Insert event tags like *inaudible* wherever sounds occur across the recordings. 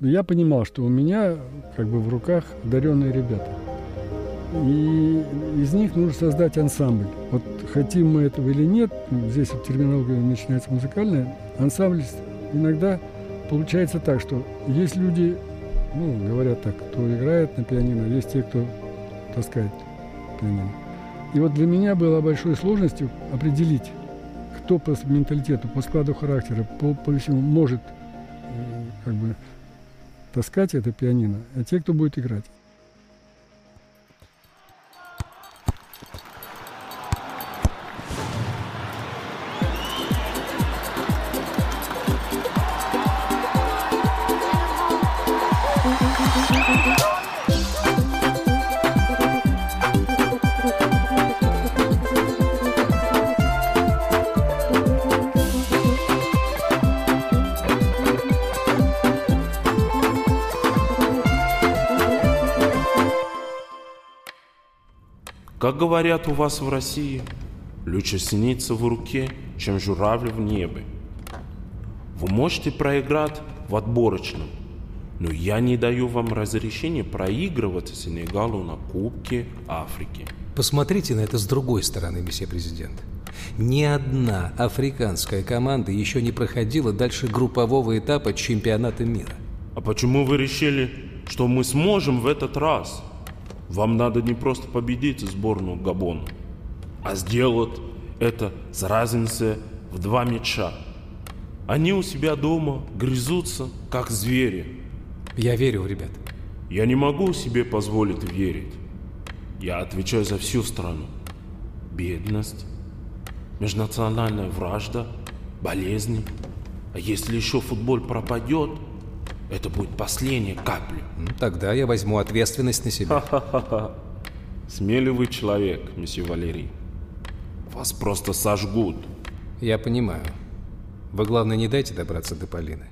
я понимал, что у меня как бы в руках одаренные ребята. И из них нужно создать ансамбль. Вот хотим мы этого или нет, здесь вот терминология начинается музыкальная, ансамбль иногда получается так, что есть люди, ну, говорят так, кто играет на пианино, есть те, кто таскает пианино. И вот для меня было большой сложностью определить, кто по менталитету, по складу характера, по, по всему может как бы таскать это пианино, а те, кто будет играть. Как говорят у вас в России, лучше синица в руке, чем журавль в небе. Вы можете проиграть в отборочном, но я не даю вам разрешения проигрывать Сенегалу на Кубке Африки. Посмотрите на это с другой стороны, месье президент. Ни одна африканская команда еще не проходила дальше группового этапа чемпионата мира. А почему вы решили, что мы сможем в этот раз? Вам надо не просто победить сборную Габона, а сделать это с разницей в два мяча. Они у себя дома грызутся, как звери. Я верю ребят. Я не могу себе позволить верить. Я отвечаю за всю страну. Бедность, межнациональная вражда, болезни. А если еще футбол пропадет – это будет последняя капля. Тогда я возьму ответственность на себя. Ха-ха-ха. Смелый вы человек, месье Валерий. Вас просто сожгут. Я понимаю. Вы, главное, не дайте добраться до Полины.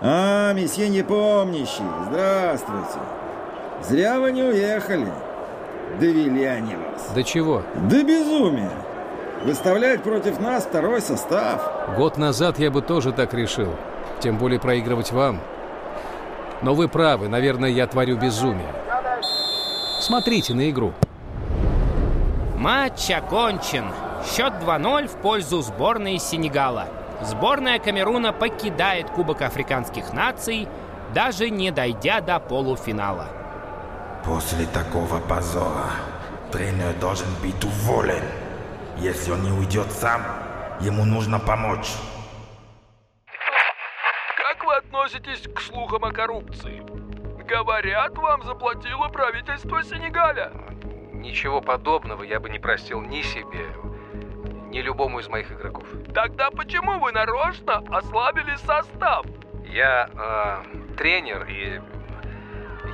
А, месье непомнящий, здравствуйте. Зря вы не уехали. Довели они вас. До чего? До безумия. Выставлять против нас второй состав. Год назад я бы тоже так решил. Тем более проигрывать вам. Но вы правы, наверное, я творю безумие. Смотрите на игру. Матч окончен. Счет 2-0 в пользу сборной Сенегала. Сборная Камеруна покидает Кубок Африканских наций, даже не дойдя до полуфинала. После такого позора тренер должен быть уволен. Если он не уйдет сам, ему нужно помочь. Как вы относитесь к слухам о коррупции? Говорят, вам заплатило правительство Сенегаля. Ничего подобного я бы не простил ни себе, ни любому из моих игроков. Тогда почему вы нарочно ослабили состав? Я э, тренер, и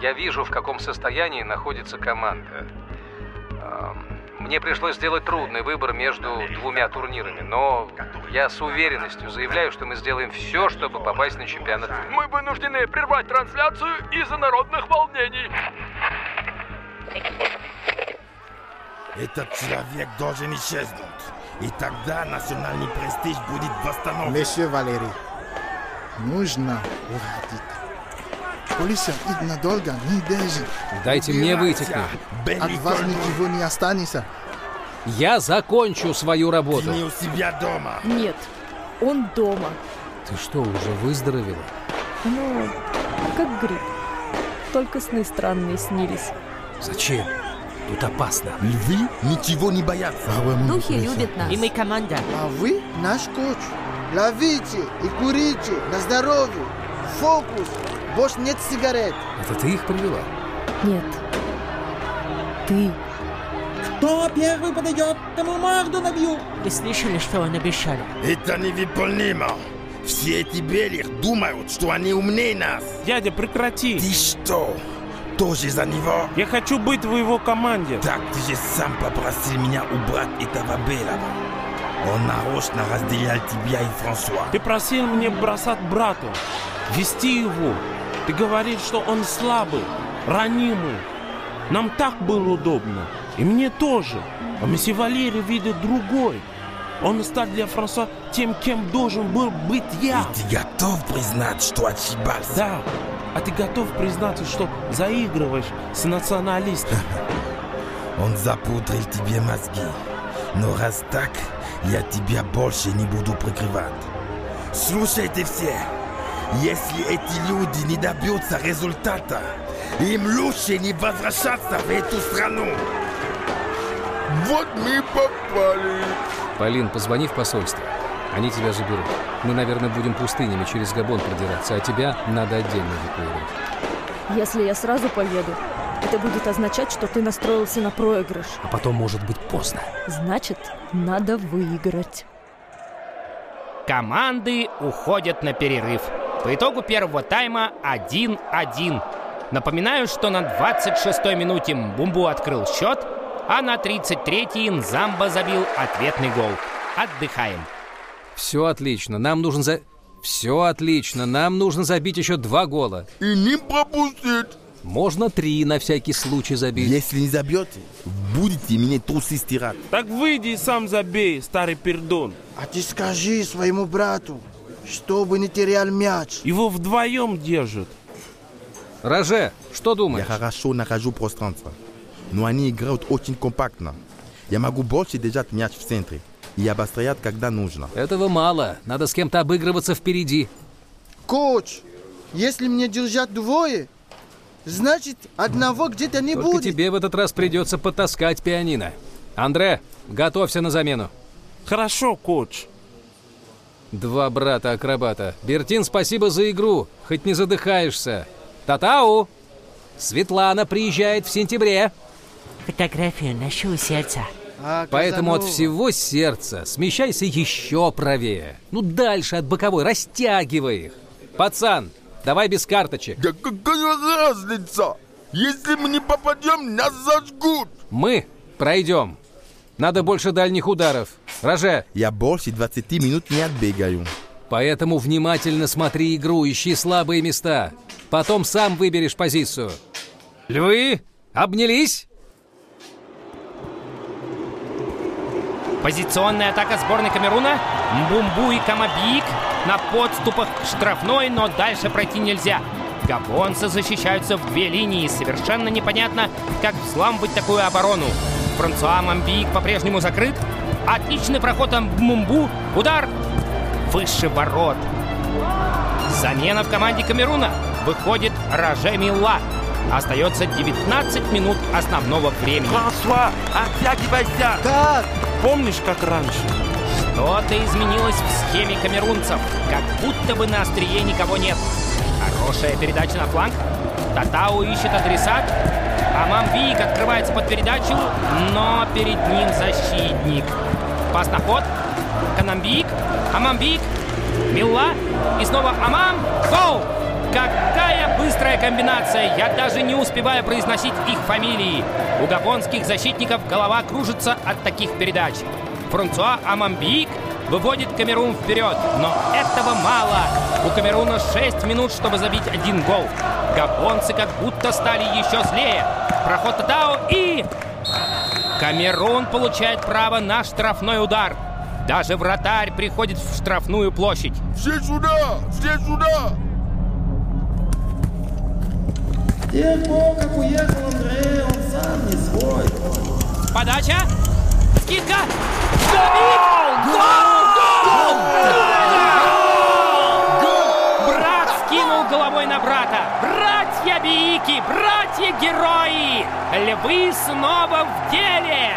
я вижу, в каком состоянии находится команда. Мне пришлось сделать трудный выбор между двумя турнирами, но я с уверенностью заявляю, что мы сделаем все, чтобы попасть на чемпионат. Мы вынуждены прервать трансляцию из-за народных волнений. Этот человек должен исчезнуть. И тогда национальный престиж будет восстановлен. Месье Валерий, нужно уходить. Полиция их надолго не держит. Дайте мне выйти От вас ничего не останется. Я закончу свою работу. Ты не у себя дома. Нет, он дома. Ты что, уже выздоровела? Ну, как грипп. Только сны странные снились. Зачем? Тут опасно. Львы ничего не боятся. Духи любят нас. И мы команда. А вы наш коуч. Ловите и курите на здоровье. Фокус. Больше нет сигарет. Это ты их привела? Нет. Ты. Кто первый подойдет, тому морду набью. Вы слышали, что он обещал? Это невыполнимо. Все эти белых думают, что они умнее нас. Дядя, прекрати. Ты что, тоже за него? Я хочу быть в его команде. Так ты же сам попросил меня убрать этого белого. Он нарочно разделял тебя и Франсуа. Ты просил мне бросать брату, вести его. Ты говоришь, что он слабый, ранимый. Нам так было удобно. И мне тоже. А месье Валерий видит другой. Он стал для Франсуа тем, кем должен был быть я. И ты готов признать, что ошибался? Да. А ты готов признаться, что заигрываешь с националистом? *laughs* Он запудрил тебе мозги. Но раз так, я тебя больше не буду прикрывать. Слушайте все. Если эти люди не добьются результата, им лучше не возвращаться в эту страну. Вот мы попали. Полин, позвони в посольство. Они тебя заберут. Мы, наверное, будем пустынями через Габон продираться, а тебя надо отдельно эвакуировать. Если я сразу поеду, это будет означать, что ты настроился на проигрыш. А потом может быть поздно. Значит, надо выиграть. Команды уходят на перерыв. По итогу первого тайма 1-1. Напоминаю, что на 26-й минуте Бумбу открыл счет, а на 33-й Нзамба забил ответный гол. Отдыхаем. Все отлично. Нам нужен за... Все отлично. Нам нужно забить еще два гола. И не пропустить. Можно три на всякий случай забить. Если не забьете, будете меня трусы стирать. Так выйди и сам забей, старый пердон. А ты скажи своему брату, чтобы не терял мяч. Его вдвоем держат. Роже, что думаешь? Я хорошо нахожу пространство. Но они играют очень компактно. Я могу больше держать мяч в центре и обострять, когда нужно. Этого мало. Надо с кем-то обыгрываться впереди. Коуч, если мне держать двое, значит, одного где-то не Только будет. тебе в этот раз придется потаскать пианино. Андре, готовься на замену. Хорошо, коуч. Два брата-акробата. Бертин, спасибо за игру. Хоть не задыхаешься. Татау! Светлана приезжает в сентябре. Фотографию ношу у сердца. А, Поэтому от всего сердца смещайся еще правее. Ну, дальше от боковой, растягивай их. Пацан, давай без карточек. Да какая разница? Если мы не попадем, нас зажгут. Мы пройдем. Надо больше дальних ударов. Роже, Я больше 20 минут не отбегаю. поэтому внимательно смотри игру, ищи слабые места. Потом сам выберешь позицию. Львы, обнялись? Позиционная атака сборной Камеруна. Мбумбу и Камабик на подступах к штрафной, но дальше пройти нельзя. Габонцы защищаются в две линии. Совершенно непонятно, как взламывать такую оборону. Франсуа Мамбик по-прежнему закрыт. Отличный проход от Мбумбу. Удар выше ворот. Замена в команде Камеруна. Выходит Роже Милла. Остается 19 минут основного времени. Франсуа, оттягивайся! Как? Помнишь, как раньше? Что-то изменилось в схеме камерунцев. Как будто бы на острие никого нет. Хорошая передача на фланг. Татау ищет адресат. А Мамбик открывается под передачу, но перед ним защитник. Пас на ход. Канамбик. Амамбик. Милла. И снова Амам. Гол! Какая быстрая комбинация! Я даже не успеваю произносить их фамилии. У габонских защитников голова кружится от таких передач. Франсуа Амамбик выводит Камерун вперед, но этого мало. У Камеруна 6 минут, чтобы забить один гол. Габонцы как будто стали еще злее. Проход Татао и... Камерун получает право на штрафной удар. Даже вратарь приходит в штрафную площадь. Все сюда! Все сюда! Тех как уехал Андрей, он сам не свой. Подача. Скидка. Забит! Гол! Гол! Брат скинул головой на брата. Братья Бики, братья-герои! Львы снова в деле!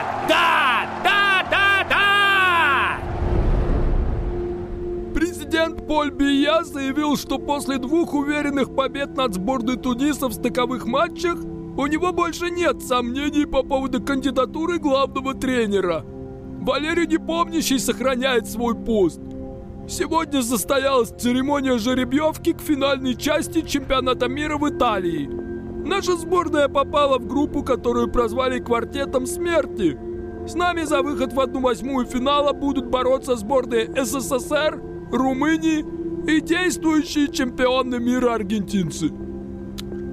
Бия заявил, что после двух уверенных побед над сборной Туниса в стыковых матчах у него больше нет сомнений по поводу кандидатуры главного тренера. Валерий Непомнящий сохраняет свой пост. Сегодня состоялась церемония жеребьевки к финальной части чемпионата мира в Италии. Наша сборная попала в группу, которую прозвали «Квартетом смерти». С нами за выход в одну восьмую финала будут бороться сборные СССР, Румынии и действующие чемпионы мира аргентинцы.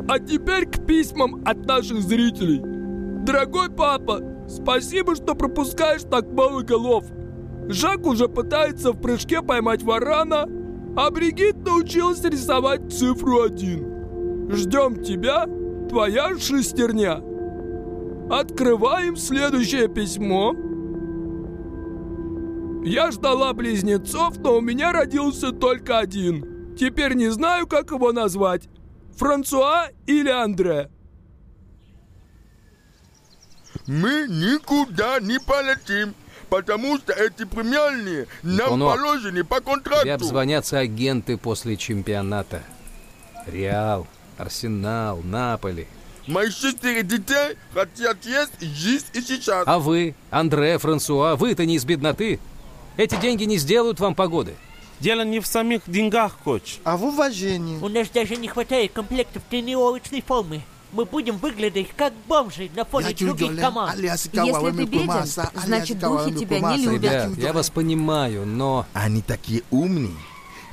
А теперь к письмам от наших зрителей. Дорогой папа, спасибо, что пропускаешь так мало голов. Жак уже пытается в прыжке поймать варана, а Бригит научилась рисовать цифру один. Ждем тебя, твоя шестерня. Открываем следующее письмо. Я ждала близнецов, но у меня родился только один. Теперь не знаю, как его назвать. Франсуа или Андре. Мы никуда не полетим, потому что эти премиальные нам Никоно, положены по Тебе контракту. обзвонятся агенты после чемпионата. Реал, Арсенал, Наполи. Мои шестеро детей хотят есть здесь и сейчас. А вы, Андре, Франсуа, вы-то не из бедноты. Эти деньги не сделают вам погоды. Дело не в самих деньгах, коч. А в уважении. У нас даже не хватает комплектов тренировочной формы. Мы будем выглядеть как бомжи на фоне других команд. Если ты беден, значит духи тебя не любят. Ребят, я вас понимаю, но... Они такие умные.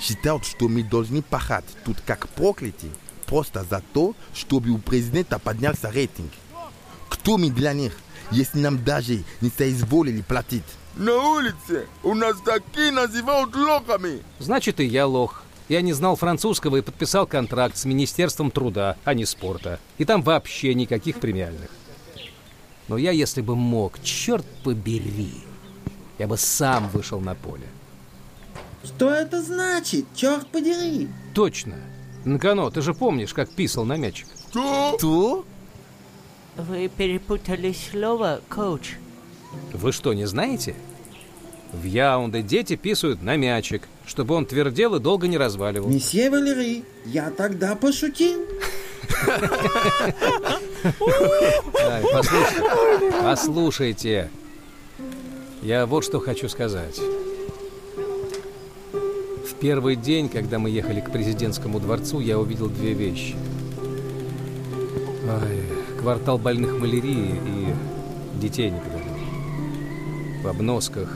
Считают, что мы должны пахать тут как проклятые, просто за то, чтобы у президента поднялся рейтинг. Кто мы для них, если нам даже не соизволили платить? На улице у нас такие называют лохами. Значит, и я лох. Я не знал французского и подписал контракт с Министерством труда, а не спорта. И там вообще никаких премиальных. Но я, если бы мог, черт побери, я бы сам вышел на поле. Что это значит? Черт подери! Точно. Накано, ты же помнишь, как писал на мячик? Что? Что? Вы перепутали слово, коуч. Вы что, не знаете? В Яунде дети писают на мячик, чтобы он твердел и долго не разваливал. Месье Валери, я тогда пошутил. Ай, послушайте, послушайте. Я вот что хочу сказать. В первый день, когда мы ехали к президентскому дворцу, я увидел две вещи. Ай, квартал больных малярией и детей неподалеку. В обносках.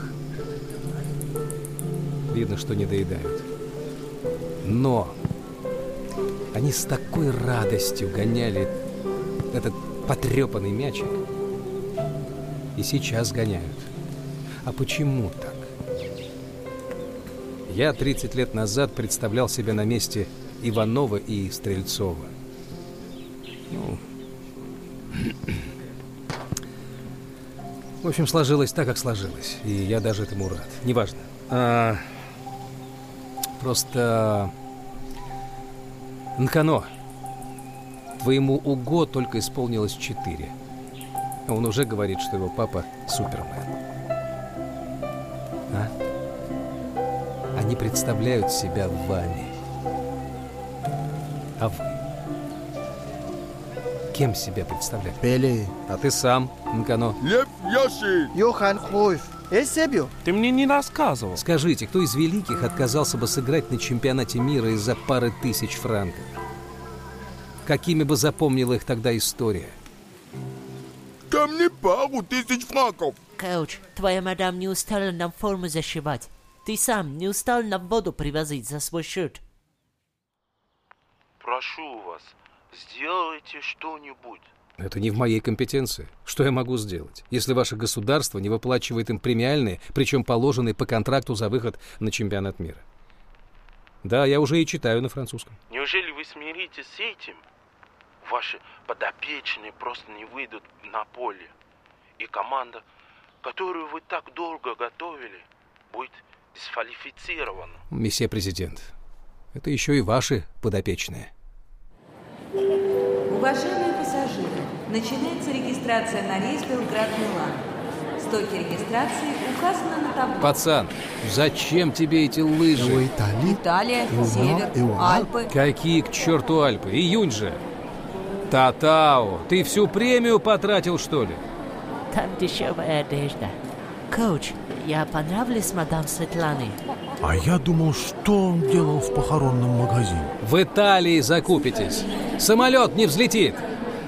Видно, что не доедают. Но они с такой радостью гоняли этот потрепанный мячик. И сейчас гоняют. А почему так? Я 30 лет назад представлял себя на месте Иванова и Стрельцова. Ну, в общем, сложилось так, как сложилось. И я даже этому рад. Неважно. А, просто... Нкано, твоему Уго только исполнилось четыре. Он уже говорит, что его папа Супермен. А? Они представляют себя вами. А вы? Кем себя представляете? Пеле. А ты сам, Нкано? Лев Яшин. Йохан. Эсебио. Ты мне не рассказывал. Скажите, кто из великих отказался бы сыграть на чемпионате мира из-за пары тысяч франков? Какими бы запомнила их тогда история? Там не пару тысяч франков. Коуч, твоя мадам не устала нам форму зашивать. Ты сам не устал нам воду привозить за свой счет. Прошу вас, сделайте что-нибудь. Это не в моей компетенции. Что я могу сделать, если ваше государство не выплачивает им премиальные, причем положенные по контракту за выход на чемпионат мира? Да, я уже и читаю на французском. Неужели вы смиритесь с этим? Ваши подопечные просто не выйдут на поле. И команда, которую вы так долго готовили, будет дисквалифицирована. Месье президент, это еще и ваши подопечные. Уважаемые пассажиры, начинается регистрация на рейс Белград-Милан. Стоки регистрации указаны на табло. Пацан, зачем тебе эти лыжи? Италия, Север, Альпы. Какие к черту Альпы? Июнь же. Татао, ты всю премию потратил, что ли? Там дешевая одежда. Коуч, я понравилась мадам Светлане. А я думал, что он делал в похоронном магазине. В Италии закупитесь. Самолет не взлетит.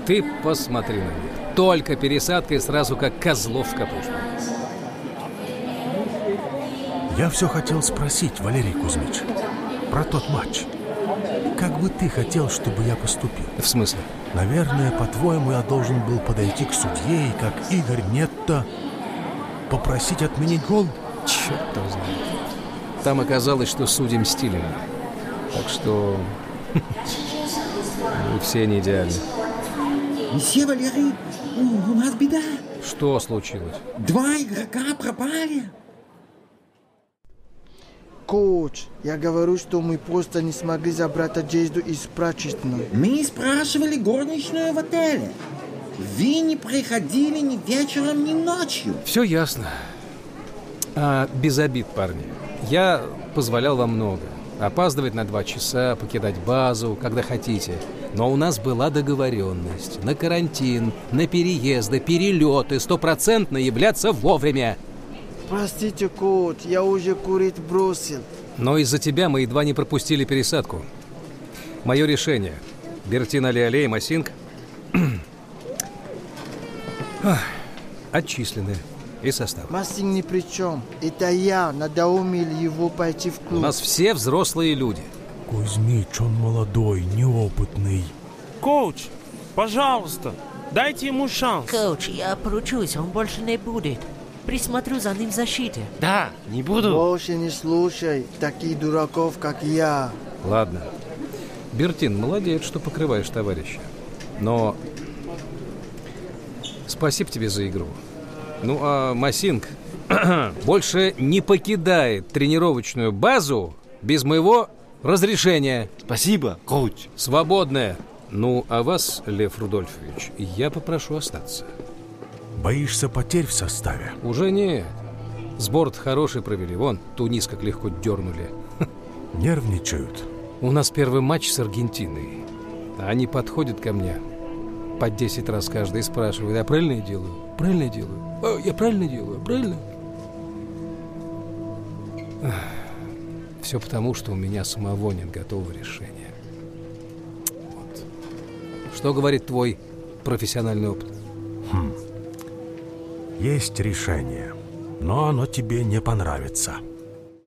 Ты посмотри на них. Только пересадка и сразу как козлов в капусту. Я все хотел спросить, Валерий Кузьмич, про тот матч. Как бы ты хотел, чтобы я поступил? В смысле? Наверное, по-твоему, я должен был подойти к судье и, как Игорь Нетто, попросить отменить гол? Черт его знает. Там оказалось, что судьи мстили мне. Так что... *laughs* Мы все не идеальны. Месье Валерий, у, у нас беда. Что случилось? Два игрока пропали. Коуч, я говорю, что мы просто не смогли забрать одежду из прачечной. Мы спрашивали горничную в отеле. Вы не приходили ни вечером, ни ночью. Все ясно. А, без обид, парни. Я позволял вам много. Опаздывать на два часа, покидать базу, когда хотите. Но у нас была договоренность. На карантин, на переезды, перелеты, стопроцентно являться вовремя. Простите, коуч, я уже курить бросил. Но из-за тебя мы едва не пропустили пересадку. Мое решение. Бертин Али-Алей Масинг *clears throat* отчислены из состава. Мастинг ни при чем. Это я надоумил его пойти в У клуб. нас все взрослые люди. Кузьмич, он молодой, неопытный. Коуч, пожалуйста, дайте ему шанс. Коуч, я поручусь, он больше не будет. Присмотрю за ним в защите. Да, не буду. Больше не слушай таких дураков, как я. Ладно. Бертин, молодец, что покрываешь товарища. Но спасибо тебе за игру. Ну, а Масинг *clears throat* больше не покидает тренировочную базу без моего разрешения. Спасибо, коуч. Свободное. Ну, а вас, Лев Рудольфович, я попрошу остаться. Боишься потерь в составе? Уже нет. Сбор хороший провели. Вон, Тунис как легко дернули. *laughs* Нервничают. У нас первый матч с Аргентиной. Они подходят ко мне по 10 раз каждый и спрашивают, я правильно я делаю? Правильно я делаю? «А, я правильно делаю? Правильно? Все потому, что у меня самого нет готового решения. Вот. Что говорит твой профессиональный опыт? Хм. Есть решение, но оно тебе не понравится.